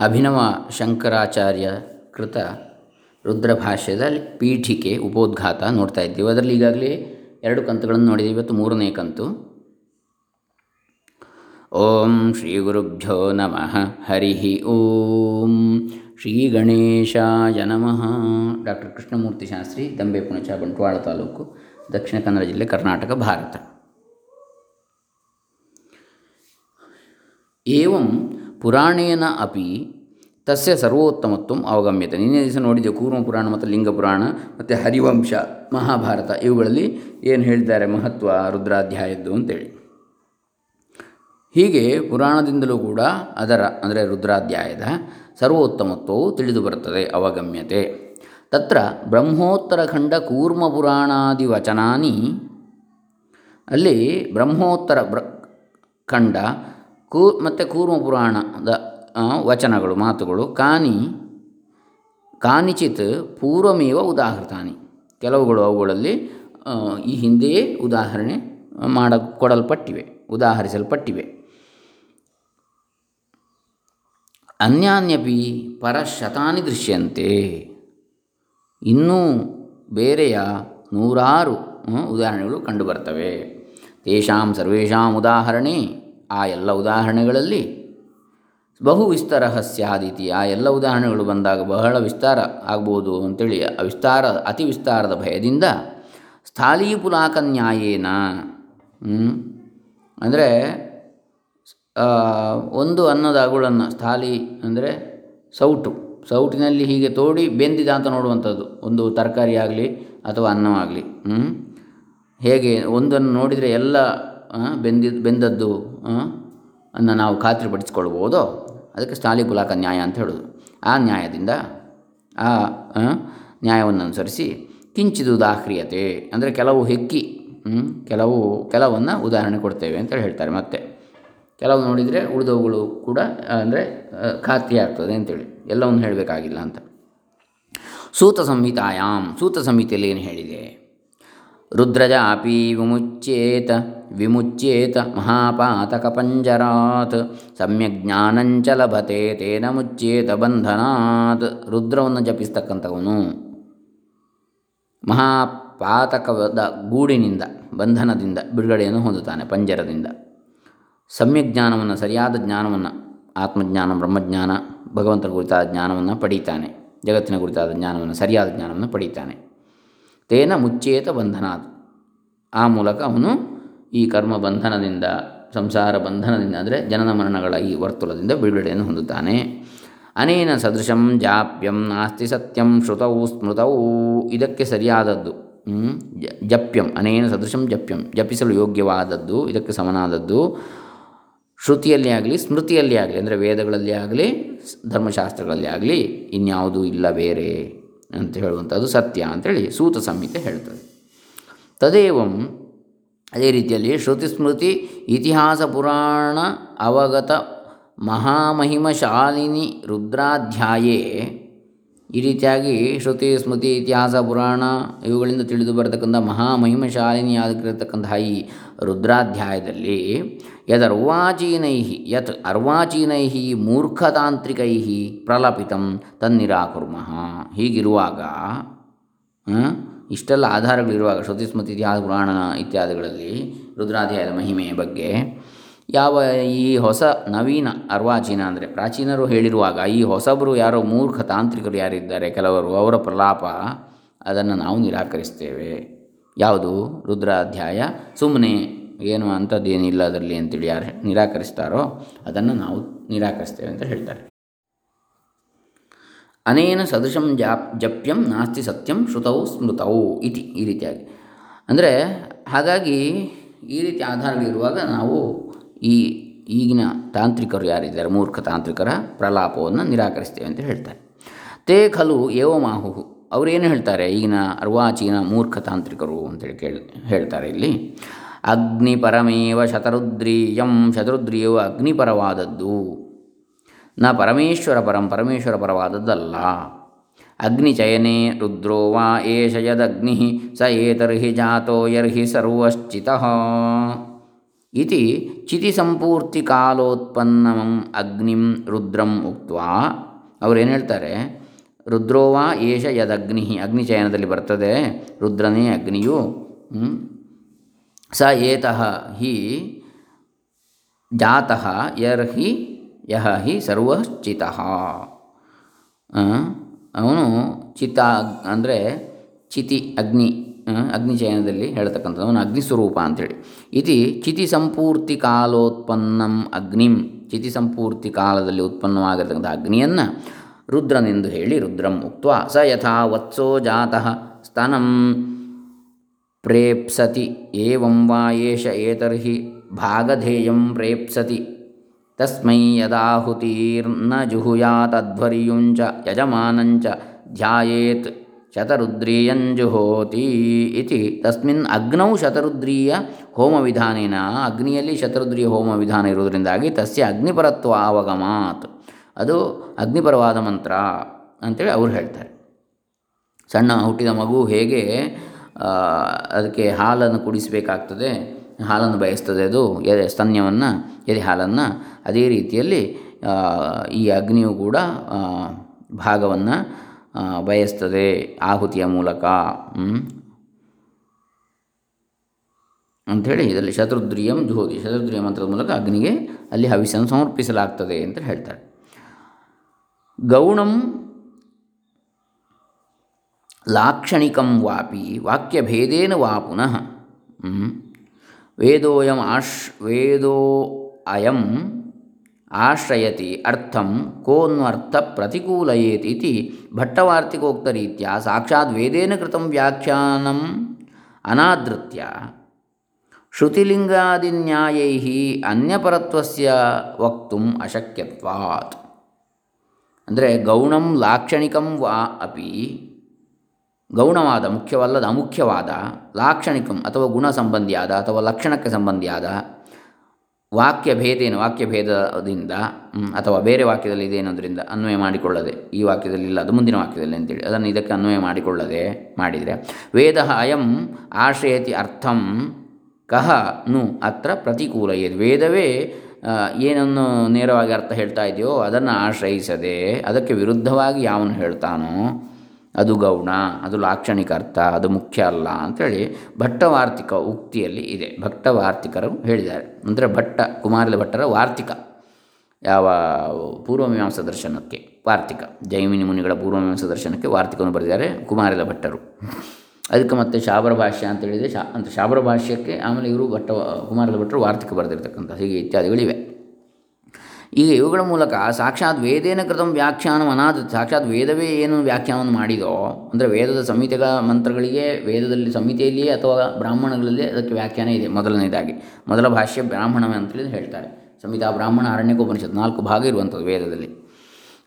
ಅಭಿನವ ಶಂಕರಾಚಾರ್ಯ ಕೃತ ರುದ್ರಭಾಷ್ಯದ ಪೀಠಿಕೆ ಉಪೋದ್ಘಾತ ನೋಡ್ತಾ ಇದ್ದೀವಿ. ಅದರಲ್ಲಿ ಈಗಾಗಲೇ ಎರಡು ಕಂತುಗಳನ್ನು ನೋಡಿದ್ದೀವಿ. ಇವತ್ತು ಮೂರನೇ ಕಂತು. ಓಂ ಶ್ರೀ ಗುರುಭ್ಯೋ ನಮಃ. ಹರಿ ಓಂ ಶ್ರೀ ಗಣೇಶಾಯ ನಮಃ. ಡಾಕ್ಟರ್ ಕೃಷ್ಣಮೂರ್ತಿ ಶಾಸ್ತ್ರಿ, ದಂಬೆ ಪುಣಚ, ಬಂಟ್ವಾಳ ತಾಲೂಕು, ದಕ್ಷಿಣ ಕನ್ನಡ ಜಿಲ್ಲೆ ಕರ್ನಾಟಕ, ಭಾರತ. ಏವಂ ಪುರಾಣೇನ ಅಪಿ ತಸ್ಯ ಸರ್ವೋತ್ತಮತ್ವ ಅವಗಮ್ಯತೆ. ನಿನ್ನೆ ದಿವಸ ನೋಡಿದ್ದೆ ಕೂರ್ಮ ಪುರಾಣ ಮತ್ತು ಲಿಂಗ ಪುರಾಣ ಮತ್ತು ಹರಿವಂಶ, ಮಹಾಭಾರತ. ಇವುಗಳಲ್ಲಿ ಏನು ಹೇಳಿದ್ದಾರೆ ಮಹತ್ವ, ರುದ್ರಾಧ್ಯಾಯದ್ದು ಅಂತೇಳಿ. ಹೀಗೆ ಪುರಾಣದಿಂದಲೂ ಕೂಡ ಅದರ, ಅಂದರೆ ರುದ್ರಾಧ್ಯಾಯದ ಸರ್ವೋತ್ತಮತ್ವವು ತಿಳಿದು ಬರುತ್ತದೆ, ಅವಗಮ್ಯತೆ. ತತ್ರ ಬ್ರಹ್ಮೋತ್ತರಖಂಡ ಕೂರ್ಮ ಪುರಾಣಾದಿ ವಚನಾನಿ. ಅಲ್ಲಿ ಬ್ರಹ್ಮೋತ್ತರ ಬ್ರ, ಖಂಡ ಕೂ, ಮತ್ತು ಕೂರ್ಮ ಪುರಾಣದ ವಚನಗಳು, ಮಾತುಗಳು, ಕಾನಿ, ಕಾನಿಚಿತ್ ಪೂರ್ವಮೇವ ಉದಾಹೃತಾನಿ. ಕೆಲವುಗಳು ಅವುಗಳಲ್ಲಿ ಈ ಹಿಂದೆಯೇ ಉದಾಹರಣೆ ಮಾಡ, ಕೊಡಲ್ಪಟ್ಟಿವೆ, ಉದಾಹರಿಸಲ್ಪಟ್ಟಿವೆ. ಅನ್ಯಾನ್ಯಪಿ ಪರಶತಾನಿ ದೃಶ್ಯಂತೆ. ಇನ್ನೂ ಬೇರೆಯ ನೂರಾರು ಉದಾಹರಣೆಗಳು ಕಂಡುಬರ್ತವೆ. ತೇಷಾಂ ಸರ್ವೇಷಾಂ ಉದಾಹರಣೆ. ಆ ಎಲ್ಲ ಉದಾಹರಣೆಗಳಲ್ಲಿ ಬಹು ವಿಸ್ತಾರ ಸ್ಯಾದಿತಿ ಆ ಎಲ್ಲ ಉದಾಹರಣೆಗಳು ಬಂದಾಗ ಬಹಳ ವಿಸ್ತಾರ ಆಗ್ಬೋದು ಅಂತೇಳಿ ವಿಸ್ತಾರ ಅತಿ ವಿಸ್ತಾರದ ಭಯದಿಂದ ಸ್ಥಾಲೀಪುಲಾಕ ನ್ಯಾಯೇನ ಅಂದರೆ ಒಂದು ಅನ್ನದ ಅಗುಳನ್ನು, ಸ್ಥಾಲಿ ಅಂದರೆ ಸೌಟು, ಸೌಟಿನಲ್ಲಿ ಹೀಗೆ ತೋಡಿ ಬೆಂದಿದ ಅಂತ ನೋಡುವಂಥದ್ದು. ಒಂದು ತರಕಾರಿ ಆಗಲಿ ಅಥವಾ ಅನ್ನವಾಗಲಿ ಹೇಗೆ ಒಂದನ್ನು ನೋಡಿದರೆ ಎಲ್ಲ ಬೆಂದಿದ್ದು ಬೆಂದದ್ದು ಅನ್ನು ನಾವು ಖಾತ್ರಿಪಡಿಸ್ಕೊಳ್ಬೋದೋ? ಅದಕ್ಕೆ ಸ್ಥಾಲಿ ಗುಲಾಕ ನ್ಯಾಯ ಅಂತ ಹೇಳೋದು. ಆ ನ್ಯಾಯದಿಂದ ಆ ನ್ಯಾಯವನ್ನು ಅನುಸರಿಸಿ ಕಿಂಚಿದು ದಾಖ್ರಿಯತೆ, ಅಂದರೆ ಕೆಲವು ಹೆಕ್ಕಿ ಕೆಲವು, ಕೆಲವನ್ನು ಉದಾಹರಣೆ ಕೊಡ್ತೇವೆ ಅಂತೇಳಿ ಹೇಳ್ತಾರೆ ಮತ್ತೆ. ಕೆಲವು ನೋಡಿದರೆ ಉಳಿದವುಗಳು ಕೂಡ, ಅಂದರೆ ಖಾತ್ರಿ ಆಗ್ತದೆ ಅಂತೇಳಿ. ಎಲ್ಲವನ್ನು ಹೇಳಬೇಕಾಗಿಲ್ಲ ಅಂತ. ಸೂತ ಸಂಹಿತಾಯಾಮ್ ಸೂತ ಸಂಹಿತೆಯಲ್ಲಿ ಏನು ಹೇಳಿದೆ? ವಿಮುಚ್ಯೇತ ಮಹಾಪಾತಕ ಪಂಜರಾತ್ ಸಮ್ಯಕ್ ಜ್ಞಾನಂಚ ಲಭತೆ, ತೇನ ಮುಚ್ಯೇತ ಬಂಧನಾತ್. ರುದ್ರವನ್ನು ಜಪಿಸ್ತಕ್ಕಂಥವನು ಮಹಾಪಾತಕದ ಗೂಡಿನಿಂದ, ಬಂಧನದಿಂದ ಬಿಡುಗಡೆಯನ್ನು ಹೊಂದುತ್ತಾನೆ, ಪಂಜರದಿಂದ. ಸಮ್ಯಕ್ ಜ್ಞಾನವನ್ನು, ಸರಿಯಾದ ಜ್ಞಾನವನ್ನು, ಆತ್ಮಜ್ಞಾನ, ಬ್ರಹ್ಮಜ್ಞಾನ, ಭಗವಂತನ ಕುರಿತಾದ ಜ್ಞಾನವನ್ನು ಪಡೀತಾನೆ, ಜಗತ್ತಿನ ಕುರಿತಾದ ಜ್ಞಾನವನ್ನು, ಸರಿಯಾದ ಜ್ಞಾನವನ್ನು ಪಡೀತಾನೆ. ತೇನ ಮುಚ್ಚೇತ ಬಂಧನಾದ. ಆ ಮೂಲಕ ಅವನು ಈ ಕರ್ಮ ಬಂಧನದಿಂದ, ಸಂಸಾರ ಬಂಧನದಿಂದ ಅಂದರೆ ಜನನ ಮರಣಗಳ ಈ ವರ್ತುಲದಿಂದ ಬಿಡುಗಡೆಯನ್ನು ಹೊಂದುತ್ತಾನೆ. ಅನೇನ ಸದೃಶಂ ಜಾಪ್ಯಂ ನಾಸ್ತಿ ಸತ್ಯಂ ಶ್ರುತವು ಸ್ಮೃತವು ಇದಕ್ಕೆ ಸರಿಯಾದದ್ದು ಜಪ್ಯಂ, ಅನೇನ ಸದೃಶಂ ಜಪ್ಯಂ, ಜಪಿಸಲು ಯೋಗ್ಯವಾದದ್ದು, ಇದಕ್ಕೆ ಸಮನಾದದ್ದು. ಶ್ರುತಿಯಲ್ಲಿ ಆಗಲಿ, ಸ್ಮೃತಿಯಲ್ಲಿ ಆಗಲಿ, ಅಂದರೆ ವೇದಗಳಲ್ಲಿ ಆಗಲಿ, ಧರ್ಮಶಾಸ್ತ್ರಗಳಲ್ಲಿ ಆಗಲಿ ಇನ್ಯಾವುದೂ ಇಲ್ಲ, ಬೇರೆ. ಅಂತ ಹೇಳುವಂಥದ್ದು ಸತ್ಯ ಅಂತೇಳಿ ಸೂತ ಸಂಹಿತೆ ಹೇಳ್ತದೆ. ತದೇವಂ ಅದೇ ರೀತಿಯಲ್ಲಿ ಶ್ರುತಿ ಸ್ಮೃತಿ ಇತಿಹಾಸ ಪುರಾಣ ಅವಗತ ಮಹಾಮಹಿಮಶಾಲಿನಿ ರುದ್ರಾಧ್ಯಾಯೇ ಈ ರೀತಿಯಾಗಿ ಶ್ರುತಿ, ಸ್ಮೃತಿ, ಇತಿಹಾಸ, ಪುರಾಣ ಇವುಗಳಿಂದ ತಿಳಿದು ಬರತಕ್ಕಂಥ ಮಹಾಮಹಿಮಶಾಲಿನಿಯಾಗಿರತಕ್ಕಂತಹ ಈ ರುದ್ರಾಧ್ಯಾಯದಲ್ಲಿ ಯದರ್ವಾಚೀನೈ ಯತ್ ಅರ್ವಾಚೀನೈ ಮೂರ್ಖತಾಂತ್ರಿಕೈ ಪ್ರಲಪಿತಂ ತನ್ನಿರಾಕುರ್ಮಃ ಹೀಗಿರುವಾಗ ಇಷ್ಟೆಲ್ಲ ಆಧಾರಗಳಿರುವಾಗ ಶ್ರುತಿ, ಸ್ಮೃತಿ, ಇತಿಹಾಸ, ಪುರಾಣ ಇತ್ಯಾದಿಗಳಲ್ಲಿ ರುದ್ರಾಧ್ಯಾಯದ ಮಹಿಮೆಯ ಬಗ್ಗೆ ಯಾವ ಈ ಹೊಸ ನವೀನ ಅರ್ವಾಚೀನ ಅಂದರೆ ಪ್ರಾಚೀನರು ಹೇಳಿರುವಾಗ ಈ ಹೊಸಬರು ಯಾರೋ ಮೂರ್ಖ ತಾಂತ್ರಿಕರು ಯಾರಿದ್ದಾರೆ ಕೆಲವರು, ಅವರ ಪ್ರಲಾಪ ಅದನ್ನು ನಾವು ನಿರಾಕರಿಸ್ತೇವೆ. ಯಾವುದು? ರುದ್ರಾಧ್ಯಾಯ ಸುಮ್ಮನೆ ಏನು ಅಂಥದ್ದೇನಿಲ್ಲ ಅದರಲ್ಲಿ ಅಂತೇಳಿ ಯಾರು ನಿರಾಕರಿಸ್ತಾರೋ ಅದನ್ನು ನಾವು ನಿರಾಕರಿಸ್ತೇವೆ ಅಂತ ಹೇಳ್ತಾರೆ. ಅನೇನ ಸದೃಶಂ ಜಾಪ್ ಜಪ್ಯಂ ನಾಸ್ತಿ ಸತ್ಯಂ ಶ್ರುತವು ಸ್ಮೃತವು ಇತಿ ಈ ರೀತಿಯಾಗಿ. ಅಂದರೆ ಹಾಗಾಗಿ ಈ ರೀತಿ ಆಧಾರಗಳಿರುವಾಗ ನಾವು ಈ ಈಗಿನ ತಾಂತ್ರಿಕರು ಯಾರಿದ್ದಾರೆ? ಮೂರ್ಖ ತಾಂತ್ರಿಕರ ಪ್ರಲಾಪವನ್ನು ನಿರಾಕರಿಸ್ತೇವೆ ಅಂತ ಹೇಳ್ತಾರೆ. ತೇ ಖಲು ಏವಮಾಹು ಅವರೇನು ಹೇಳ್ತಾರೆ? ಈಗಿನ ಅರ್ವಾಚೀನ ಮೂರ್ಖ ತಾಂತ್ರಿಕರು ಅಂತೇಳಿ ಕೇಳಿ, ಹೇಳ್ತಾರೆ ಇಲ್ಲಿ. ಅಗ್ನಿ ಪರಮೇವ ಶತರುದ್ರೀಯಂ, ಶತರುದ್ರಿಯವು ಅಗ್ನಿಪರವಾದದ್ದು. ನ ಪರಮೇಶ್ವರ ಪರಂ, ಪರಮೇಶ್ವರ ಪರವಾದದ್ದಲ್ಲ. ಅಗ್ನಿಚಯನೆ ರುದ್ರೋ ವಾ ಏಷ ಯದಗ್ನಿ ಸ ಏತರ್ಹಿ ಜಾತೋ ಯರ್ಹಿ ಸರ್ವಶ್ಚಿತಃ. ಇತಿ ಚಿತಿ ಕಾಲೋತ್ಪನ್ನಮಂ ಅಗ್ನಿಂ ರುದ್ರಂ ಉಕ್ತ ಏನು ಹೇಳ್ತಾರೆ? ರುದ್ರೋವಾ ಏಷ ಯದಗ್ನಿ, ಅಗ್ನಿಚಯನದಲ್ಲಿ ಬರ್ತದೆ, ರುದ್ರನೇ ಅಗ್ನಿಯು ಸ ಏತಃ ಹಿ ಜಾತಃ ಯರ್ಹಿ ಯಹ ಹಿ ಸರ್ವಶ್ಚಿತಃ ಅವನು ಚಿತ, ಅಂದರೆ ಚಿತಿ, ಅಗ್ನಿ. ಅಗ್ನಿಚಯನದಲ್ಲಿ ಹೇಳ್ತಕ್ಕಂಥದ್ದು ಅವನು ಅಗ್ನಿ ಸ್ವರೂಪ ಅಂಥೇಳಿ. ಇತಿ ಚಿತಿ ಸಂಪೂರ್ತಿ ಕಾಲೋತ್ಪನ್ನಂ ಅಗ್ನಿಂ. ಚಿತಿ ಸಂಪೂರ್ತಿ ಕಾಲದಲ್ಲಿ ಉತ್ಪನ್ನವಾಗಿರ್ತಕ್ಕಂಥ ಅಗ್ನಿಯನ್ನು ರುದ್ರನೆಂದು ಹೇಳಿ ರುದ್ರಂ ಉಕ್ತ ಸ ಯಥಾ ವತ್ಸೋ ಜಾತಃ ಸ್ತನಂ ಪ್ರೇಪ್ಸತಿ ಏವಂ ವಾ ಏಷ ಏತರ್ಹಿ ಭಾಗಧೇಯಂ ಪ್ರೇಪ್ಸತಿ. ತಸ್ಮೈ ಯದಾಹುತೀರ್ನ ಜುಹುಯಾತಧ್ವರ್ಯುಂಚ ಯಜಮಾನಂಚ ಧ್ಯಾಯೇತ್. ಶತರುದ್ರೀಯಂಜುಹೋತಿ ಇತಿ. ತಸ್ಮಿನ್ ಅಗ್ನೌ ಶತರುದ್ರೀಯ ಹೋಮ ವಿಧಾನೇನ ಅಗ್ನಿಯಲ್ಲಿ ಶತರುದ್ರೀಯ ಹೋಮ ವಿಧಾನ ಇರುವುದರಿಂದಾಗಿ ತಸ್ಯ ಅಗ್ನಿಪರತ್ವ ಅವಗಮಾತ್. ಅದು ಅಗ್ನಿಪರವಾದ ಮಂತ್ರ ಅಂತೇಳಿ ಅವರು ಹೇಳ್ತಾರೆ. ಸಣ್ಣ ಹುಟ್ಟಿದ ಮಗು ಹೇಗೆ ಅದಕ್ಕೆ ಹಾಲನ್ನು ಕುಡಿಸಬೇಕಾಗ್ತದೆ, ಹಾಲನ್ನು ಬಯಸ್ತದೆ ಅದು, ಎದೆ ಸ್ತನ್ಯವನ್ನು, ಎದೆ ಹಾಲನ್ನು, ಅದೇ ರೀತಿಯಲ್ಲಿ ಈ ಅಗ್ನಿಯು ಕೂಡ ಭಾಗವನ್ನು ಬಯಸ್ತದೆ ಆಹುತಿಯ ಮೂಲಕ ಅಂಥೇಳಿ ಇದರಲ್ಲಿ ಶತ್ರುದ್ರಿಯಂ ಜ್ಯೋತಿ ಶತ್ರುದ್ರಿಯ ಮಂತ್ರದ ಮೂಲಕ ಅಗ್ನಿಗೆ ಅಲ್ಲಿ ಹವಿಸನ್ನು ಸಮರ್ಪಿಸಲಾಗ್ತದೆ ಅಂತ ಹೇಳ್ತಾರೆ. ಗೌಣಂ ಲಾಕ್ಷಣಿಕಂ ವಾಪಿ ವಾಕ್ಯಭೇದೇನ ವಾ ಪುನಃ ವೇದೋಯಂ ಆಶ್, ವೇದೋ ಅಯಂ ಆಶ್ರಯತಿ ಅರ್ಥಂ ಕೋನ್ವರ್ಥ ಪ್ರತಿಕೂಲಯೇತ್ ಇತಿ ಭಟ್ಟವಾರ್ತಿಕೋಕ್ತರೀತ್ಯ ಸಾಕ್ಷಾತ್ ವೇದೇನ ಕೃತಂ ವ್ಯಾಖ್ಯಾನಂ. ಅನಾದೃತ್ಯ ಶ್ರುತಿಲಿಂಗಾದಿನ್ಯಾಯೈ ಅನ್ಯಪರತ್ವಸ್ಯ ವಕ್ತುಂ ಅಶಕ್ಯತ್ವಾತ್. ಅಂದರೆ ಗೌಣಂ ಲಾಕ್ಷಣಿಕಂ ವಾ ಅಪಿ. ಗೌಣವಾದ ಮುಖ್ಯವಲ್ಲದ ಅಮುಖ್ಯವಾದ, ಲಾಕ್ಷಣಿಕಂ ಅಥವಾ ಗುಣ ಸಂಬಂಧಿಯಾದ ಅಥವಾ ಲಕ್ಷಣಕ್ಕೆ ಸಂಬಂಧಿಯಾದ ವಾಕ್ಯ ವಾಕ್ಯಭೇದದಿಂದ ವಾಕ್ಯ ಭೇದದಿಂದ ಅಥವಾ ಬೇರೆ ವಾಕ್ಯದಲ್ಲಿ ಇದೇನೋದ್ರಿಂದ ಅನ್ವಯ ಮಾಡಿಕೊಳ್ಳದೆ, ಈ ವಾಕ್ಯದಲ್ಲಿ ಇಲ್ಲ ಅದು ಮುಂದಿನ ವಾಕ್ಯದಲ್ಲಿ ಅಂತೇಳಿ, ಅದನ್ನು ಇದಕ್ಕೆ ಅನ್ವಯ ಮಾಡಿಕೊಳ್ಳದೆ ಮಾಡಿದರೆ, ವೇದ ಅಯಂ ಆಶ್ರಯತಿ ಅರ್ಥಂ ಕಹ ನು ಅತ್ರ ಪ್ರತಿಕೂಲ ವೇದವೇ ಏನನ್ನು ನೇರವಾಗಿ ಅರ್ಥ ಹೇಳ್ತಾ ಇದೆಯೋ ಅದನ್ನು ಆಶ್ರಯಿಸದೆ, ಅದಕ್ಕೆ ವಿರುದ್ಧವಾಗಿ ಯಾವನು ಹೇಳ್ತಾನೋ ಅದು ಗೌಣ, ಅದು ಲಾಕ್ಷಣಿಕ ಅರ್ಥ, ಅದು ಮುಖ್ಯ ಅಲ್ಲ ಅಂಥೇಳಿ ಭಟ್ಟವಾರ್ತಿಕ ಉಕ್ತಿಯಲ್ಲಿ ಇದೆ. ಭಟ್ಟವಾರ್ತಿಕರು ಹೇಳಿದ್ದಾರೆ. ಅಂದರೆ ಭಟ್ಟ, ಕುಮಾರಲ ಭಟ್ಟರ ವಾರ್ತಿಕ. ಯಾವ ಪೂರ್ವಮೀಮಾಂಸ ದರ್ಶನಕ್ಕೆ ವಾರ್ತಿಕ. ಜೈಮಿನಿ ಮುನಿಗಳ ಪೂರ್ವಮೀಮಾಂಸ ದರ್ಶನಕ್ಕೆ ವಾರ್ತಿಕವನ್ನು ಬರೆದಿದ್ದಾರೆ ಕುಮಾರಲ ಭಟ್ಟರು. ಅದಕ್ಕೆ ಮತ್ತು ಶಾಬರ ಭಾಷ್ಯ ಅಂತ ಹೇಳಿದರೆ ಶಾ ಅಂತ ಶಾಬರ ಭಾಷ್ಯಕ್ಕೆ ಆಮೇಲೆ ಇವರು ಭಟ್ಟ, ಕುಮಾರಲ ಭಟ್ಟರು ವಾರ್ತಿಕ ಬರೆದಿರ್ತಕ್ಕಂಥ ಹೀಗೆ ಇತ್ಯಾದಿಗಳಿವೆ. ಈಗ ಇವುಗಳ ಮೂಲಕ ಸಾಕ್ಷಾತ್ ವೇದೇನ ಕೃತ ವ್ಯಾಖ್ಯಾನ ಅನಾದ ಸಾಕ್ಷಾತ್ ವೇದವೇ ಏನು ವ್ಯಾಖ್ಯಾನವನ್ನು ಮಾಡಿದೋ, ಅಂದರೆ ವೇದದ ಸಂಹಿತೆಗ ಮಂತ್ರಗಳಿಗೆ, ವೇದದಲ್ಲಿ ಸಂಹಿತೆಯಲ್ಲಿಯೇ ಅಥವಾ ಬ್ರಾಹ್ಮಣಗಳಲ್ಲಿ ಅದಕ್ಕೆ ವ್ಯಾಖ್ಯಾನ ಇದೆ ಮೊದಲನೇದಾಗಿ. ಮೊದಲ ಭಾಷ್ಯ ಬ್ರಾಹ್ಮಣ ಅಂತೇಳಿ ಹೇಳ್ತಾರೆ. ಸಂಹಿತಾ ಬ್ರಾಹ್ಮಣ ಅರಣ್ಯಕೋಪನಿಷತ್ ನಾಲ್ಕು ಭಾಗ ಇರುವಂಥದ್ದು ವೇದದಲ್ಲಿ.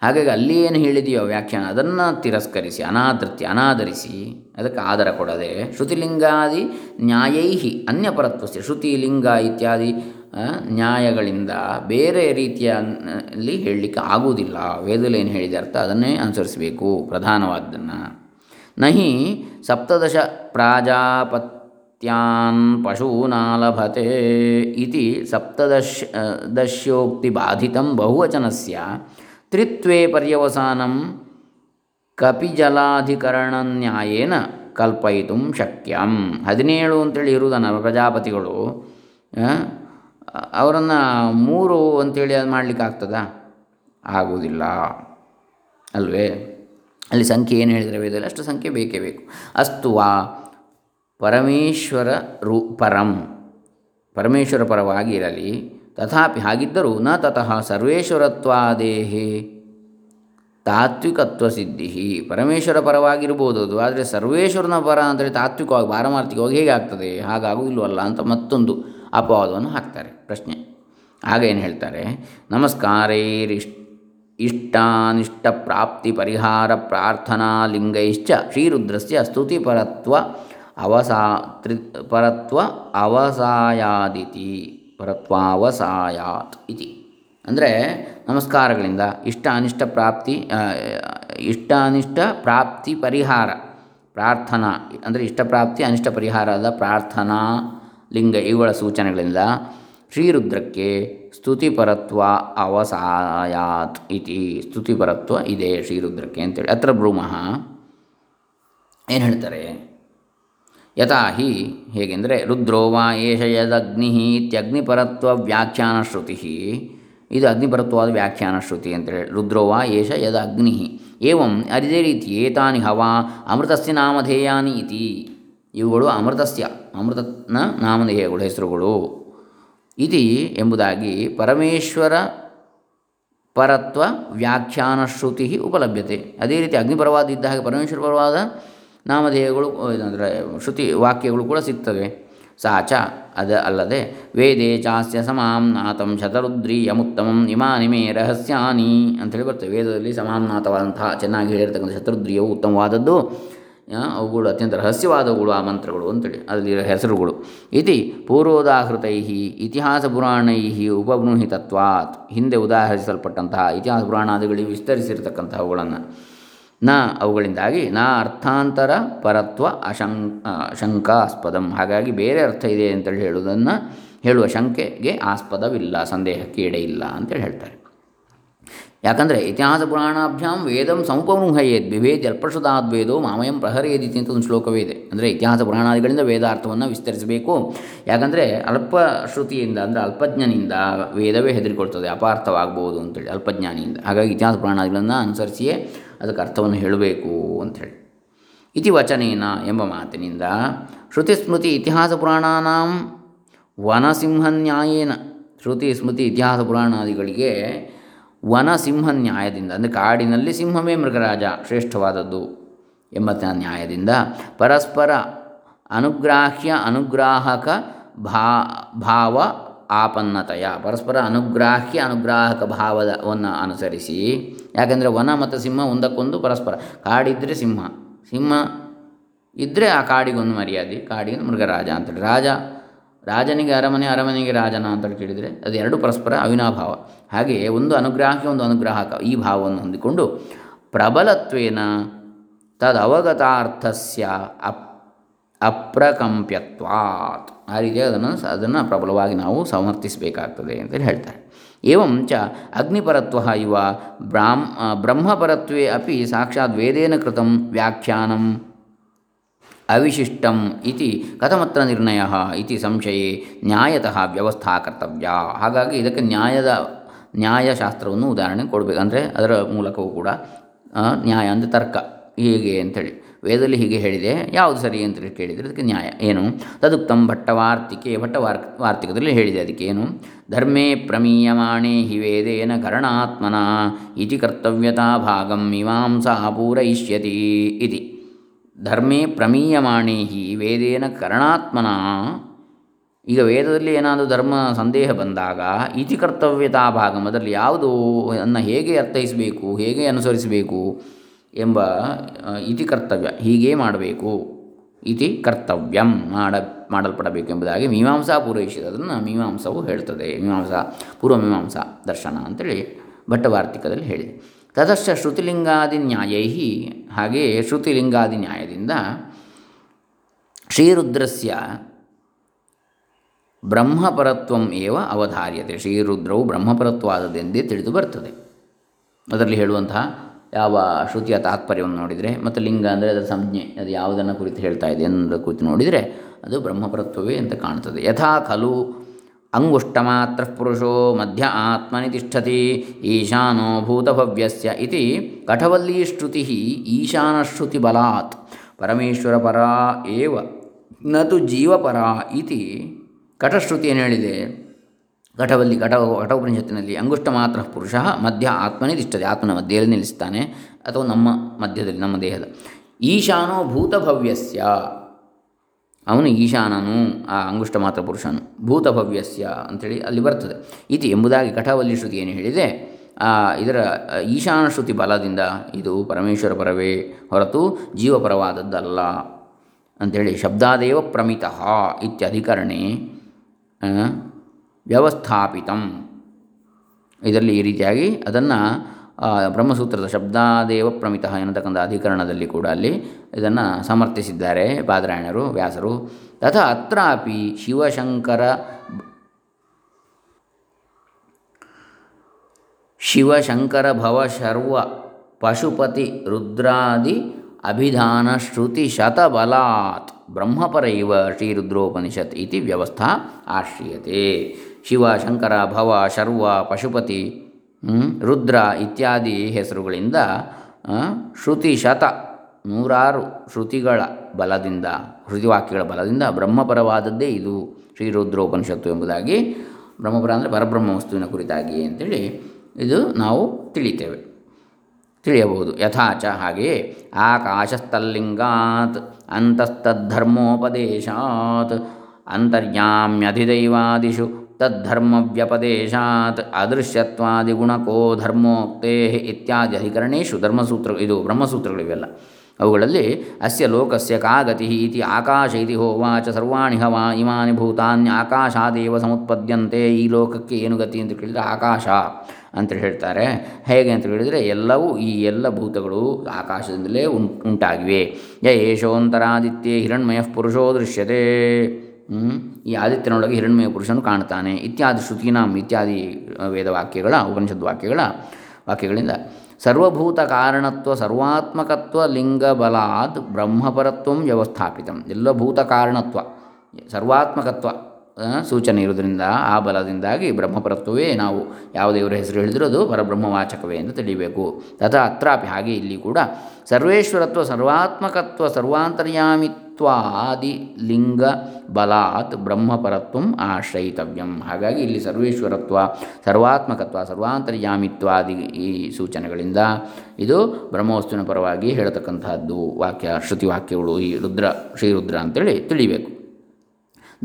ಹಾಗಾಗಿ ಅಲ್ಲಿ ಏನು ಹೇಳಿದೆಯೋ ವ್ಯಾಖ್ಯಾನ, ಅದನ್ನು ತಿರಸ್ಕರಿಸಿ, ಅನಾದೃತ್ಯ, ಅನಾದರಿಸಿ, ಅದಕ್ಕೆ ಆಧಾರ ಕೊಡದೆ ಶ್ರುತಿಲಿಂಗಾದಿ ನ್ಯಾಯೈಹಿ ಅನ್ಯಪರತ್ವಸ್ಯ ಶ್ರುತಿ ಲಿಂಗ ಇತ್ಯಾದಿ ನ್ಯಾಯಗಳಿಂದ ಬೇರೆ ರೀತಿಯಲ್ಲಿ ಹೇಳಲಿಕ್ಕೆ ಆಗುವುದಿಲ್ಲ. ವೇದದಲ್ಲಿ ಏನು ಹೇಳಿದೆ ಅರ್ಥ? ಅದನ್ನೇ ಅನುಸರಿಸಬೇಕು. ಪ್ರಧಾನವಾದ್ದನ್ನು ನಹಿ ಸಪ್ತದಶ ಪ್ರಾಜಾಪತ್ಯಾನ್ ಪಶೂನಾಲಭತೆ ಇತಿ ಸಪ್ತದಶ ದಶ್ಯೋಕ್ತಿ ಬಾಧಿತಂ ಬಹುವಚನಸ್ಯ ತ್ರಿತ್ವೇ ಪರ್ಯವಸಾನಂ ಕಪಿಜಲಾಧಿಕರಣ ನ್ಯಾಯೇನ ಕಲ್ಪಯಿತು ಶಕ್ಯಂ. ಹದಿನೇಳು ಅಂತೇಳಿ ಇರುವುದನ್ನು ಪ್ರಜಾಪತಿಗಳು ಅವರನ್ನು ಮೂರು ಅಂತೇಳಿ ಅದು ಮಾಡಲಿಕ್ಕೆ ಆಗ್ತದಾ? ಆಗುವುದಿಲ್ಲ. ಅಲ್ವೇ? ಅಲ್ಲಿ ಸಂಖ್ಯೆ ಏನು ಹೇಳಿದರೆ ವೇದದಲ್ಲಿ? ಅಷ್ಟು ಸಂಖ್ಯೆ ಬೇಕೇ ಬೇಕು. ಅಸ್ತು ವಾ ಪರಮೇಶ್ವರ ರು ಪರಂ. ಪರಮೇಶ್ವರ ಪರವಾಗಿ ಇರಲಿ. ತಥಾಪಿ ಹಾಗಿದ್ದರೂ ನ ತತಃ ಸರ್ವೇಶ್ವರತ್ವಾದೇಹೇ ತಾತ್ವಿಕತ್ವ ಸಿದ್ಧಿ. ಪರಮೇಶ್ವರ ಪರವಾಗಿರ್ಬೋದು ಅದು. ಆದರೆ ಸರ್ವೇಶ್ವರನ ಪರ ಅಂದರೆ ತಾತ್ವಿಕವಾಗಿ ಪಾರಮಾರ್ಥಿಕವಾಗಿ ಹೇಗೆ ಆಗ್ತದೆ? ಹಾಗಾಗುವುದಿಲ್ಲವಲ್ಲ ಅಂತ ಮತ್ತೊಂದು ಅಪವಾದವನ್ನು ಹಾಕ್ತಾರೆ ಪ್ರಶ್ನೆ. ಆಗ ಏನು ಹೇಳ್ತಾರೆ? ನಮಸ್ಕಾರೈರಿಷ್ಟ ಇಷ್ಟಾನಿಷ್ಟ ಪ್ರಾಪ್ತಿ ಪರಿಹಾರ ಪ್ರಾರ್ಥನಾ ಲಿಂಗೈಶ್ಚ ಶ್ರೀರುದ್ರಸ್ಯ ಸ್ತುತಿಪರತ್ವ ಅವಸಾ, ತ್ರಿ, ಪರತ್ವ ಅವಸಾಯಾದಿತಿ, ಪರತ್ವಾವಸಾಯಾತ್ ಇತಿ. ಅಂದರೆ ನಮಸ್ಕಾರಗಳಿಂದ ಇಷ್ಟ ಅನಿಷ್ಟ ಪ್ರಾಪ್ತಿ ಇಷ್ಟ ಅನಿಷ್ಟ ಪ್ರಾಪ್ತಿ ಪರಿಹಾರ ಪ್ರಾರ್ಥನಾ, ಅಂದರೆ ಇಷ್ಟ ಪ್ರಾಪ್ತಿ ಅನಿಷ್ಟ ಪರಿಹಾರದ ಪ್ರಾರ್ಥನಾ ಲಿಂಗ ಇವುಗಳ ಸೂಚನೆಗಳಿಂದ ಶ್ರೀರುದ್ರಕ್ಕೆ ಸ್ತುತಿಪರತ್ವ ಅವಸಾಯಾತ್ ಇತಿ. ಸ್ತುತಿಪರತ್ವ ಇದೆ ಶ್ರೀರುದ್ರಕ್ಕೆ ಅಂತೇಳಿ. ಅತ್ರ ಬ್ರೂಮಃ ಏನು ಹೇಳ್ತಾರೆ? ಯಥಾ ಹಿ ಹೇಗೆಂದರೆ, ರುದ್ರೋ ವಾ ಏಷ ಯದಗ್ನಿ ಇತ್ಯಗ್ನಿಪರತ್ವ ವ್ಯಾಖ್ಯಾನ ಶ್ರುತಿ. ಇದು ಅಗ್ನಿಪರತ್ವವಾದ ವ್ಯಾಖ್ಯಾನ ಶ್ರುತಿ ಅಂತೇಳಿ ರುದ್ರೋ ವಾ ಏಷ ಯದ ಅಗ್ನಿ ಏವಂ ಅದೇ ರೀತಿ ಏತಾನಿ ಹವಾ ಅಮೃತಸ್ಯ ನಾಮಧೇಯಾನಿ ಇತಿ. ಇವುಗಳು ಅಮೃತಸ್ಯ, ಅಮೃತನ ನಾಮಧೇಯಗಳು, ಹೆಸರುಗಳು. ಇತಿ ಎಂಬುದಾಗಿ ಪರಮೇಶ್ವರ ಪರತ್ವ ವ್ಯಾಖ್ಯಾನ ಶ್ರುತಿ ಉಪಲಭ್ಯತೆ. ಅದೇ ರೀತಿ ಅಗ್ನಿಪರವಾದ ಹಾಗೆ ಪರಮೇಶ್ವರ ಪರವಾದ ನಾಮಧೇಯಗಳು ಅಂದರೆ ಶ್ರುತಿ ವಾಕ್ಯಗಳು ಕೂಡ ಸಿಗ್ತವೆ. ಸಾ, ಚ, ಅದ ಅಲ್ಲದೆ ವೇದೇ ಚಾಸ್ಯ ಸಮಾಮ್ನಾಥಂ ಶತರುದ್ರೀಯಮುತ್ತಮಂ ಇಮಾನಿಮೇ ರಹಸ್ಯಾನಿ ಅಂತೇಳಿ ಬರ್ತವೆ ವೇದದಲ್ಲಿ ಸಮಾಮ್ನಾಥವಾದಂತಹ ಚೆನ್ನಾಗಿ ಹೇಳಿರ್ತಕ್ಕಂಥ ಶತರುದ್ರಿಯವು ಉತ್ತಮವಾದದ್ದು. ಅವುಗಳು ಅತ್ಯಂತ ರಹಸ್ಯವಾದವುಗಳು ಆ ಮಂತ್ರಗಳು ಅಂತೇಳಿ ಅಲ್ಲಿರೋ ಹೆಸರುಗಳು. ಇತಿ ಪೂರ್ವೋದಾಹೃತೈ ಇತಿಹಾಸ ಪುರಾಣೈ ಉಪಬೃಂಹಿತತ್ವಾತ್ ಹಿಂದೆ ಉದಾಹರಿಸಲ್ಪಟ್ಟಂತಹ ಇತಿಹಾಸ ಪುರಾಣಾದಿಗಳಿಗೆ ವಿಸ್ತರಿಸಿರ್ತಕ್ಕಂಥವುಗಳನ್ನು ನ, ಅವುಗಳಿಂದಾಗಿ, ನಾ ಅರ್ಥಾಂತರ ಪರತ್ವ ಅಶಂ ಶಂಕಾಸ್ಪದಂ. ಹಾಗಾಗಿ ಬೇರೆ ಅರ್ಥ ಇದೆ ಅಂತೇಳಿ ಹೇಳುವುದನ್ನು ಹೇಳುವ ಶಂಕೆಗೆ ಆಸ್ಪದವಿಲ್ಲ ಸಂದೇಹಕ್ಕೆ ಎಡೆ ಇಲ್ಲ ಅಂತೇಳಿ ಹೇಳ್ತಾರೆ. ಯಾಕಂದರೆ ಇತಿಹಾಸ ಪುರಾಣಾಭ್ಯಾಂ ವೇದಂ ಸಮುಪಮೃಹಯೇದ್ ವಿಭೇದ್ ವೇದೋ ಮಾಮಯಂ ಪ್ರಹರೇದಿತಿ ಅಂತ ಒಂದು ಶ್ಲೋಕವೇ ಅಂದರೆ ಇತಿಹಾಸ ಪುರಾಣಾದಿಗಳಿಂದ ವೇದಾರ್ಥವನ್ನು ವಿಸ್ತರಿಸಬೇಕು. ಯಾಕಂದರೆ ಅಲ್ಪಶ್ರುತಿಯಿಂದ ಅಂದರೆ ಅಲ್ಪಜ್ಞನಿಂದ ವೇದವೇ ಹೆದರಿಕೊಳ್ತದೆ, ಅಪಾರ್ಥವಾಗ್ಬೋದು ಅಂತೇಳಿ ಅಲ್ಪಜ್ಞಾನಿಯಿಂದ. ಹಾಗಾಗಿ ಇತಿಹಾಸ ಪುರಾಣಾದಿಗಳನ್ನು ಅನುಸರಿಸಿಯೇ ಅದಕ್ಕೆ ಅರ್ಥವನ್ನು ಹೇಳಬೇಕು ಅಂಥೇಳಿ. ಇತಿ ವಚನೇನ ಎಂಬ ಮಾತಿನಿಂದ ಶ್ರುತಿ ಸ್ಮೃತಿ ಇತಿಹಾಸ ಪುರಾಣಾನಾಂ ವನಸಿಂಹನ್ಯಾಯೇನ ಶ್ರುತಿ ಸ್ಮೃತಿ ಇತಿಹಾಸ ಪುರಾಣಾದಿಗಳಿಗೆ ವನಸಿಂಹ ನ್ಯಾಯದಿಂದ, ಅಂದರೆ ಕಾಡಿನಲ್ಲಿ ಸಿಂಹವೇ ಮೃಗರಾಜ ಶ್ರೇಷ್ಠವಾದದ್ದು ಎಂಬ ನ್ಯಾಯದಿಂದ ಪರಸ್ಪರ ಅನುಗ್ರಾಹ್ಯ, ಅನುಗ್ರಾಹಕ ಭಾ, ಭಾವ ಆಪನ್ನತೆಯ, ಪರಸ್ಪರ ಅನುಗ್ರಾಹ್ಯ, ಅನುಗ್ರಾಹಕ ಭಾವವನ್ನು ಅನುಸರಿಸಿ, ಯಾಕೆಂದರೆ ವನ ಮತ್ತು ಸಿಂಹ ಒಂದಕ್ಕೊಂದು ಪರಸ್ಪರ. ಕಾಡಿದ್ದರೆ ಸಿಂಹ ಸಿಂಹ ಇದ್ದರೆ ಆ ಕಾಡಿಗೊಂದು ಮರ್ಯಾದೆ ಕಾಡಿಗೆ ಮೃಗರಾಜ ಅಂತೇಳಿ ರಾಜ, ರಾಜನಿಗೆ ಅರಮನೆ, ಅರಮನೆಗೆ ರಾಜನ ಅಂತೇಳಿ ಕೇಳಿದರೆ ಅದು ಎರಡು ಪರಸ್ಪರ ಅವಿನಾಭಾವ. ಹಾಗೆಯೇ ಒಂದು ಅನುಗ್ರಹಕ್ಕೆ ಒಂದು ಅನುಗ್ರಾಹಕ ಈ ಭಾವವನ್ನು ಹೊಂದಿಕೊಂಡು ಪ್ರಬಲತ್ವೇನ ತದವಗತಾರ್ಥಸ್ಯ ಅಪ್ ಅಪ್ರಕಂಪ್ಯತ್ವಾತ್. ಆ ರೀತಿ ಅದನ್ನು ಅದನ್ನು ಪ್ರಬಲವಾಗಿ ನಾವು ಸಮರ್ಥಿಸಬೇಕಾಗ್ತದೆ ಅಂತೇಳಿ ಹೇಳ್ತಾರೆ. ಏವಂ ಚ ಅಗ್ನಿಪರತ್ವ ಇವ ಬ್ರಾಹ್ಮ ಬ್ರಹ್ಮಪರತ್ವೇ ಅಪಿ ಸಾಕ್ಷಾತ್ ವೇದೇನ ಕೃತಂ ವ್ಯಾಖ್ಯಾನಂ ಅವಿಶಿಷ್ಟಂ ಇತಿ ಕಥಮತ್ರ ನಿರ್ಣಯ ಇತಿ ಸಂಶಯೇ ನ್ಯಾಯತಃ ವ್ಯವಸ್ಥಾ ಕರ್ತವ್ಯ. ಹಾಗಾಗಿ ಇದಕ್ಕೆ ನ್ಯಾಯದ ನ್ಯಾಯಶಾಸ್ತ್ರವನ್ನು ಉದಾಹರಣೆ ಕೊಡಬೇಕು. ಅಂದರೆ ಅದರ ಮೂಲಕವೂ ಕೂಡ ನ್ಯಾಯ ಅಂದರೆ ತರ್ಕ. ಹೀಗೆ ಅಂಥೇಳಿ ವೇದದಲ್ಲಿ ಹೀಗೆ ಹೇಳಿದೆ. ಯಾವುದು ಸರಿ ಅಂತ ಕೇಳಿದರೆ ಅದಕ್ಕೆ ನ್ಯಾಯ. ಏನು? ತದುಕ್ತಂ ಭಟ್ಟವಾರ್ತಿಕೆ ಭಟ್ಟವಾರ್ ವಾರ್ತಿಕದಲ್ಲಿ ಹೇಳಿದೆ ಅದಕ್ಕೆ. ಏನು? ಧರ್ಮೇ ಪ್ರಮೀಯಮಾಣೇ ಹಿ ವೇದೇನ ಕರಣಾತ್ಮನ ಇತಿ ಕರ್ತವ್ಯತಾ ಭಾಗಂ ಮೀಮಾಂಸಾ ಪೂರಯಿಷ್ಯತಿ ಇತಿ. ಧರ್ಮೇ ಪ್ರಮೀಯಮಾಣೇ ಹಿ ವೇದೇನ ಕರಣಾತ್ಮನ ಈಗ ವೇದದಲ್ಲಿ ಏನಾದರೂ ಧರ್ಮ ಸಂದೇಹ ಬಂದಾಗ ಇತಿ ಕರ್ತವ್ಯತಾ ಭಾಗ ಅದರಲ್ಲಿ ಯಾವುದು ಅನ್ನು ಹೇಗೆ ಅರ್ಥೈಸಬೇಕು, ಹೇಗೆ ಅನುಸರಿಸಬೇಕು ಎಂಬ ಇತಿ ಕರ್ತವ್ಯ ಹೀಗೇ ಮಾಡಬೇಕು. ಇತಿ ಕರ್ತವ್ಯಂ ಮಾಡ, ಮಾಡಲ್ಪಡಬೇಕು ಎಂಬುದಾಗಿ ಮೀಮಾಂಸಾ ಪೂರೈಸಿದ ಅದನ್ನು ಮೀಮಾಂಸವು ಹೇಳ್ತದೆ. ಮೀಮಾಂಸಾ, ಪೂರ್ವ ಮೀಮಾಂಸಾ ದರ್ಶನ ಅಂತೇಳಿ ಭಟ್ಟವಾರ್ತಿಕದಲ್ಲಿ ಹೇಳಿದೆ. ತದಶ್ಚ ಶ್ರುತಿಲಿಂಗಾದಿ ನ್ಯಾಯೈ ಹಾಗೆಯೇ ಶ್ರುತಿಲಿಂಗಾದಿ ನ್ಯಾಯದಿಂದ ಶ್ರೀರುದ್ರಸ್ಯ ಬ್ರಹ್ಮಪರತ್ವಂ ಏವ ಅವಧಾರ್ಯತೆ. ಶ್ರೀರುದ್ರವು ಬ್ರಹ್ಮಪರತ್ವಾದದೆಂದೇ ತಿಳಿದು ಬರ್ತದೆ. ಅದರಲ್ಲಿ ಹೇಳುವಂತಹ ಯಾವ ಶ್ರುತಿಯ ತಾತ್ಪರ್ಯವನ್ನು ನೋಡಿದರೆ, ಮತ್ತು ಲಿಂಗ ಅಂದರೆ ಅದರ ಸಂಜ್ಞೆ, ಅದು ಯಾವುದನ್ನು ಕುರಿತು ಹೇಳ್ತಾ ಇದೆ ಅನ್ನೋದರ ಕುರಿತು ನೋಡಿದರೆ ಅದು ಬ್ರಹ್ಮಪರತ್ವವೇ ಅಂತ ಕಾಣ್ತದೆ ಯಥಾ ಖಲು ಅಂಗುಷ್ಟಮಾತ್ರ ಪುರುಷೋ ಮಧ್ಯ ಆತ್ಮನಿ ತಿಷ್ಠತಿ ಈಶಾನೋ ಭೂತಭವ್ಯಸ್ಯ ಇತಿ ಕಠವಲ್ಲೀ ಶ್ರುತಿ ಈಶಾನಶ್ರುತಿ ಬಲಾತ್. ಪರಮೇಶ್ವರ ಪರ ಏವ ನತು ಜೀವಪರ ಇತಿ ಕಠಶ್ರುತಿ ಏನು ಹೇಳಿದೆ. ಘಟವಲ್ಲಿ ಘಟ ಘಟೋಪನಿಷತ್ತಿನಲ್ಲಿ ಅಂಗುಷ್ಟ ಮಾತ್ರ ಪುರುಷ, ಮಧ್ಯ ಆತ್ಮನೇ ತಿಷ್ಟದೆ ಆತ್ಮನ ಮಧ್ಯದಲ್ಲಿ ನಿಲ್ಲಿಸ್ತಾನೆ. ಅಥವಾ ನಮ್ಮ ಮಧ್ಯದಲ್ಲಿ, ನಮ್ಮ ದೇಹದ. ಈಶಾನೋ ಭೂತಭವ್ಯಸ್ಯ. ಅವನು ಈಶಾನನು, ಆ ಅಂಗುಷ್ಟ ಮಾತ್ರ ಪುರುಷನು. ಭೂತಭವ್ಯಸ್ಯ ಅಂಥೇಳಿ ಅಲ್ಲಿ ಬರ್ತದೆ. ಇತಿ ಎಂಬುದಾಗಿ ಕಠವಲ್ಲಿ ಶ್ರುತಿ ಏನು ಹೇಳಿದೆ? ಇದರ, ಈಶಾನ ಶ್ರುತಿ ಬಲದಿಂದ ಇದು ಪರಮೇಶ್ವರ ಪರವೇ ಹೊರತು ಜೀವಪರವಾದದ್ದಲ್ಲ. ಅಂಥೇಳಿ ಶಬ್ದಾದೇವ ಪ್ರಮಿತಃ ಇತ್ಯಧಿಕರಣೆ ವ್ಯವಸ್ಥಾಪಿತಂ. ಇದರಲ್ಲಿ ಈ ರೀತಿಯಾಗಿ ಅದನ್ನು ಬ್ರಹ್ಮಸೂತ್ರದ ಶಬ್ದಾದೇವ ಪ್ರಮಿತಃ ಎನ್ನತಕ್ಕಂಥ ಅಧಿಕರಣದಲ್ಲಿ ಕೂಡ ಅಲ್ಲಿ ಇದನ್ನು ಸಮರ್ಥಿಸಿದ್ದಾರೆ ಪಾದರಾಯಣರು, ವ್ಯಾಸರು. ತಥ ಅತ್ರಾಪಿ ಶಿವಶಂಕರ ಶಿವಶಂಕರ ಭವಶರ್ವ ಪಶುಪತಿ ರುದ್ರಾದಿ ಅಭಿಧಾನ ಶ್ರುತಿ ಶತಬಲಾತ್ ಬ್ರಹ್ಮಪರ ಇವ ಶ್ರೀರುದ್ರೋಪನಿಷತ್ ಇತಿ ವ್ಯವಸ್ಥಾ ಆಶ್ರಿಯತೆ. ಶಿವ, ಶಂಕರ, ಭವ, ಶರ್ವ, ಪಶುಪತಿ ರುದ್ರ ಇತ್ಯಾದಿ ಹೆಸರುಗಳಿಂದ ಶ್ರುತಿ ಶತ ನೂರಾರು ಶ್ರುತಿಗಳ ಬಲದಿಂದ, ಶ್ರುತಿವಾಕ್ಯಗಳ ಬಲದಿಂದ ಬ್ರಹ್ಮಪರವಾದದ್ದೇ ಇದು ಶ್ರೀರುದ್ರೋಪನಿಷತ್ತು ಎಂಬುದಾಗಿ ಬ್ರಹ್ಮಪುರ ಅಂದರೆ ಪರಬ್ರಹ್ಮ ವಸ್ತುವಿನ ಕುರಿತಾಗಿ ಅಂತೇಳಿ ಇದು ನಾವು ತಿಳಿತೇವೆ. ತಿಳಿಯಬಹುದು. ಯಥಾಚ ಹಾಗೆಯೇ ಆಕಾಶಸ್ಥಲ್ಲಿಂಗಾತ್ ಅಂತಸ್ತದ್ಧರ್ಮೋಪದೇಶಾತ್ ಅಂತರ್ಯಾಮ್ಯಧಿದೈವಾದಿಷು ತದ್ಧರ್ಮವ್ಯಪದೇಶಾತ್ ಅದೃಶ್ಯತ್ವಾದಿಗುಣಕೋ ಧರ್ಮೋಕ್ತೇ ಇತ್ಯಾದಿ ಅಧಿಕರಣೇಶು ಧರ್ಮಸೂತ್ರ, ಇದು ಬ್ರಹ್ಮಸೂತ್ರಗಳಿವೆಲ್ಲ. ಅವುಗಳಲ್ಲಿ ಅಸ್ಯ ಲೋಕಸ್ಯ ಕಾ ಗತಿ ಇತಿ ಆಕಾಶ ಇತಿ ಹೋವಾಚ ಸರ್ವಾಣಿ ಹವಾ ಇಮಾನಿ ಭೂತಾನ್ಯ ಆಕಾಶಾದೇವ ಸಮುತ್ಪದ್ಯಂತೆ ಈ ಲೋಕಕ್ಕೆ ಏನು ಗತಿ ಅಂತ ಕೇಳಿದರೆ ಆಕಾಶ. ಅಂತ ಹೇಳ್ತಾರೆ. ಹೇಗೆ ಅಂತ ಹೇಳಿದರೆ, ಎಲ್ಲವೂ ಈ ಎಲ್ಲ ಭೂತಗಳು ಆಕಾಶದಿಂದಲೇ ಉಂ, ಉಂಟಾಗಿವೆ. ಯ ಯಶೋಂತರಾದಿತ್ಯೇ ಹಿರಣ್ಮಯ ಪುರುಷೋ ದೃಶ್ಯತೆ. ಈ ಆದಿತ್ಯನೊಳಗೆ ಹಿರಣ್ಮಯ ಪುರುಷನು ಕಾಣ್ತಾನೆ. ಇತ್ಯಾದಿ ಶ್ರುತೀನಾಂ ಇತ್ಯಾದಿ ವೇದವಾಕ್ಯಗಳ ಉಪನಿಷದ್ ವಾಕ್ಯಗಳ, ವಾಕ್ಯಗಳಿಂದ. ಸರ್ವಭೂತ ಕಾರಣತ್ವ, ಸರ್ವಾತ್ಮಕತ್ವ ಲಿಂಗಬಲಾದ್ ಬ್ರಹ್ಮಪರತ್ವ ವ್ಯವಸ್ಥಾಪಿತ. ಎಲ್ಲ ಭೂತ ಕಾರಣತ್ವ, ಸರ್ವಾತ್ಮಕತ್ವ. ಸೂಚನೆ ಇರುವುದರಿಂದ ಆ ಬಲದಿಂದಾಗಿ ಬ್ರಹ್ಮಪರತ್ವವೇ ನಾವು ಯಾವ ದೇವರ ಹೆಸರು ಹೇಳಿದರೂ ಅದು ಪರಬ್ರಹ್ಮವಾಚಕವೇ ಎಂದು ತಿಳಿಯಬೇಕು. ತಥಾ ಅತ್ರಾಪಿ ಹಾಗೆ ಇಲ್ಲಿ ಕೂಡ ಸರ್ವೇಶ್ವರತ್ವ, ಸರ್ವಾತ್ಮಕತ್ವ, ಸರ್ವಾಂತರ್ಯಾಮಿತ್ವಾದಿ ಲಿಂಗ ಬಲಾತ್ ಬ್ರಹ್ಮಪರತ್ವ ಆಶ್ರಯಿತವ್ಯಂ. ಹಾಗಾಗಿ ಇಲ್ಲಿ ಸರ್ವೇಶ್ವರತ್ವ, ಸರ್ವಾತ್ಮಕತ್ವ, ಸರ್ವಾಂತರ್ಯಾಮಿತ್ವಾದಿ ಈ ಸೂಚನೆಗಳಿಂದ ಇದು ಬ್ರಹ್ಮವಸ್ತುವಿನ ಪರವಾಗಿ ಹೇಳತಕ್ಕಂತಹದ್ದು ವಾಕ್ಯ ಶ್ರುತಿ ವಾಕ್ಯಗಳು ಈ ರುದ್ರ ಶ್ರೀರುದ್ರ ಅಂತೇಳಿ ತಿಳಿಬೇಕು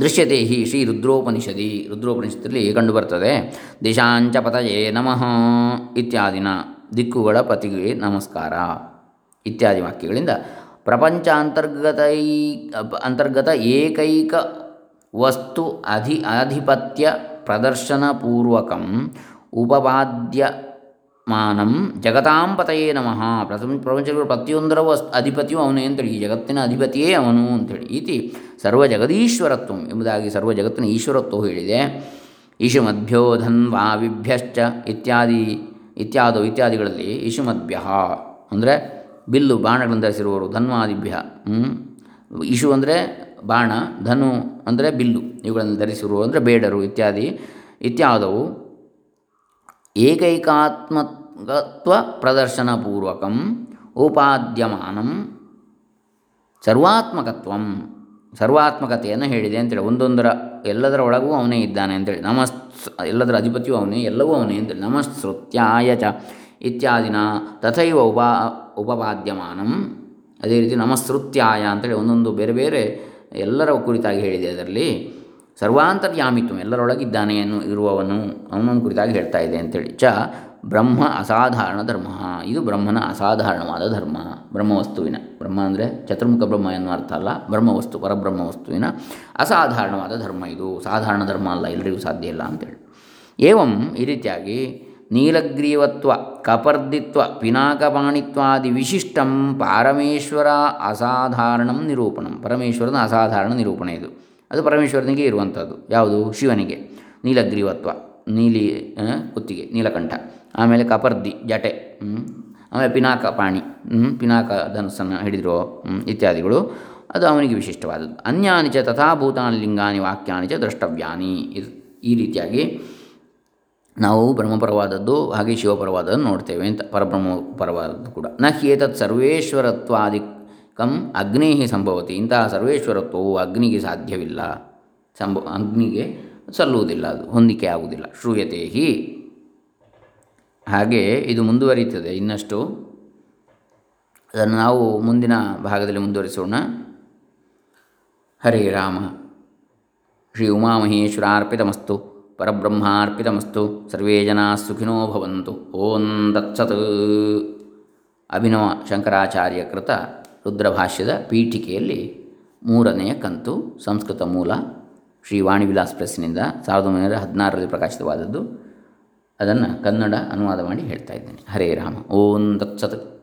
ದೃಶ್ಯತೆ ಹಿ ಶ್ರೀ ರುದ್ರೋಪನಿಷದಿ. ರುದ್ರೋಪನಿಷತ್ತಲ್ಲಿ ಕಂಡುಬರ್ತದೆ ದಿಶಾಂಚ ಪತಯೇ ನಮಃ ಇತ್ಯಾದಿನ ದಿಕ್ಕುಗಳ ಪತಿಗೆ ನಮಸ್ಕಾರ. ಇತ್ಯಾದಿ ವಾಕ್ಯಗಳಿಂದ ಪ್ರಪಂಚ ಅಂತರ್ಗತೈ ಅಂತರ್ಗತ ಏಕೈಕ ವಸ್ತು ಅಧಿ, ಆಧಿಪತ್ಯ ಪ್ರದರ್ಶನಪೂರ್ವಕಂ ಉಪಪಾದ್ಯ ಮಾನಂ ಜಗತಾಂಪತಯೇ ನಮಃ. ಪ್ರಥಮ ಪ್ರಪಂಚಗಳು ಪ್ರತಿಯೊಂದರ ವಸ್ ಅಧಿಪತಿಯು ಅವನೇ ಅಂತೇಳಿ. ಈ ಜಗತ್ತಿನ ಅಧಿಪತಿಯೇ ಅವನು ಅಂತೇಳಿ. ಇತಿ ಸರ್ವ ಜಗದೀಶ್ವರತ್ವ ಎಂಬುದಾಗಿ ಸರ್ವ ಜಗತ್ತಿನ ಈಶ್ವರತ್ವ ಹೇಳಿದೆ. ಈಶುಮದ್ಭ್ಯೋ ಧನ್ವಾವಿಭ್ಯಶ್ಚ ಇತ್ಯಾದಿ, ಇತ್ಯಾದೋ ಇತ್ಯಾದಿಗಳಲ್ಲಿ ಈಶುಮದ್ಭ್ಯ. ಅಂದರೆ ಬಿಲ್ಲು ಬಾಣಗಳನ್ನು ಧರಿಸಿರುವವರು ಧನ್ವಾದಿಭ್ಯ. ಇಶು ಅಂದರೆ ಬಾಣ, ಧನು ಅಂದರೆ ಬಿಲ್ಲು. ಇವುಗಳನ್ನು ಧರಿಸಿರುವರು ಅಂದರೆ ಬೇಡರು ಇತ್ಯಾದಿ, ಇತ್ಯಾದವು. ಏಕೈಕಾತ್ಮತ್ವ ಪ್ರದರ್ಶನಪೂರ್ವಕಂ ಉಪಾದ್ಯಮಾನಂ ಸರ್ವಾತ್ಮಕತ್ವಂ, ಸರ್ವಾತ್ಮಕತೆಯನ್ನು ಹೇಳಿದೆ ಅಂತೇಳಿ. ಒಂದೊಂದರ, ಎಲ್ಲದರ ಒಳಗೂ ಅವನೇ ಇದ್ದಾನೆ ಅಂತೇಳಿ. ನಮಸ್ ಎಲ್ಲದರ ಅಧಿಪತಿಯು ಅವನೇ, ಎಲ್ಲವೂ ಅವನೇ ಅಂತೇಳಿ. ನಮಸ್ಸೃತ್ಯಾಯ ಚ ಇತ್ಯಾದಿನ ತಥೈವ ಉಪಾ, ಉಪಪಾದ್ಯಮಾನಂ. ಅದೇ ರೀತಿ ನಮಸ್ಸೃತ್ಯಾಯ ಅಂತೇಳಿ ಒಂದೊಂದು ಬೇರೆ ಬೇರೆ ಎಲ್ಲರ ಕುರಿತಾಗಿ ಹೇಳಿದೆ ಅದರಲ್ಲಿ. ಸರ್ವಾಂತರ್ಯಾಮಿತ್ವ ಎಲ್ಲರೊಳಗಿದ್ದಾನೆ ಎನ್ನು ಇರುವವನು ಅವನನ್ನು ಕುರಿತಾಗಿ ಹೇಳ್ತಾ ಇದೆ ಅಂತೇಳಿ. ಚ ಬ್ರಹ್ಮ ಅಸಾಧಾರಣ ಧರ್ಮ. ಇದು ಬ್ರಹ್ಮನ ಅಸಾಧಾರಣವಾದ ಧರ್ಮ. ಬ್ರಹ್ಮವಸ್ತುವಿನ. ಬ್ರಹ್ಮ ಅಂದರೆ ಚತುರ್ಮುಖ ಬ್ರಹ್ಮ ಎನ್ನುವ ಅರ್ಥ ಅಲ್ಲ. ಬ್ರಹ್ಮವಸ್ತು ಪರಬ್ರಹ್ಮ ವಸ್ತುವಿನ ಅಸಾಧಾರಣವಾದ ಧರ್ಮ ಇದು. ಸಾಧಾರಣ ಧರ್ಮ ಅಲ್ಲ ಎಲ್ಲರಿಗೂ ಸಾಧ್ಯ ಇಲ್ಲ ಅಂತೇಳಿ. ಏವಂ ಈ ರೀತಿಯಾಗಿ ನೀಲಗ್ರೀವತ್ವ, ಕಪರ್ದಿತ್ವ, ಪಿನಾಕಪಾಣಿತ್ವಾದಿ ವಿಶಿಷ್ಟಂ, ಪರಮೇಶ್ವರ ಅಸಾಧಾರಣಂ ನಿರೂಪಣಂ. ಪರಮೇಶ್ವರನ ಅಸಾಧಾರಣ ನಿರೂಪಣೆ ಇದು. ಅದು ಪರಮೇಶ್ವರನಿಗೆ ಇರುವಂಥದ್ದು. ಯಾವುದು? ಶಿವನಿಗೆ. ನೀಲಗ್ರೀವತ್ವ. ನೀಲಿ ಕುತ್ತಿಗೆ, ನೀಲಕಂಠ. ಆಮೇಲೆ ಕಪರ್ದಿ, ಜಟೆ ಆಮೇಲೆ ಪಿನಾಕ ಪಾಣಿ ಪಿನಾಕ ಧನಸ್ಸನ್ನು ಹಿಡಿದಿರೋ ಇತ್ಯಾದಿಗಳು. ಅದು ಅವನಿಗೆ ವಿಶಿಷ್ಟವಾದದ್ದು. ಅನ್ಯಾನಿಚ ತಥಾಭೂತಾನಿ ಲಿಂಗಾನಿ ವಾಕ್ಯಾನಿ ಚ ದ್ರಷ್ಟವ್ಯಾನಿ. ಈ ರೀತಿಯಾಗಿ ನಾವು ಬ್ರಹ್ಮಪರವಾದದ್ದು, ಹಾಗೆ ಶಿವಪರವಾದದ್ದು ನೋಡ್ತೇವೆ ಅಂತ ಪರಬ್ರಹ್ಮ ಪರವಾದದ್ದು ಕೂಡ. ನ ಹ್ಯೇತತ್ ಸರ್ವೇಶ್ವರತ್ವಾದಿ ಕಂ ಅಗ್ನಿ ಸಂಭವತಿ. ಇಂತಹ ಸರ್ವೇಶ್ವರತ್ವವು ಅಗ್ನಿಗೆ ಸಾಧ್ಯವಿಲ್ಲ. ಸಂಭವ ಅಗ್ನಿಗೆ ಸಲ್ಲುವುದಿಲ್ಲ ಅದು, ಹೊಂದಿಕೆ ಆಗುವುದಿಲ್ಲ. ಶ್ರೂಯತೆ ಹಿ. ಹಾಗೆ ಇದು ಮುಂದುವರಿಯುತ್ತದೆ. ಇನ್ನಷ್ಟು ಅದನ್ನು ನಾವು ಮುಂದಿನ ಭಾಗದಲ್ಲಿ ಮುಂದುವರಿಸೋಣ. ಹರೇ ರಾಮ. ಶ್ರೀ ಉಮಾಮಹೇಶ್ವರಾರ್ಪಿತಮಸ್ತು. ಪರಬ್ರಹ್ಮಾರ್ಪಿತಮಸ್ತು. ಸರ್ವೇ ಜನಾ ಸುಖಿನೋ ಭವಂತು. ಓಂ ದತ್ಸತ್ ಅಭಿನವ ಶಂಕರಾಚಾರ್ಯ ಕೃತ. ರುದ್ರಭಾಷ್ಯದ ಪೀಠಿಕೆಯಲ್ಲಿ ಮೂರನೆಯ ಕಂತು, ಸಂಸ್ಕೃತ ಮೂಲ, ಶ್ರೀ ವಾಣಿವಿಲಾಸ್ ಪ್ರೆಸ್ನಿಂದ ಸಾವಿರದ ಒಂಬೈನೂರ ಹದಿನಾರರಲ್ಲಿ ಪ್ರಕಾಶಿತವಾದದ್ದು. ಅದನ್ನು ಕನ್ನಡ ಅನುವಾದ ಮಾಡಿ ಹೇಳ್ತಾ ಇದ್ದೇನೆ. ಹರೇ ರಾಮ. ಓಂ ತತ್ಸತ್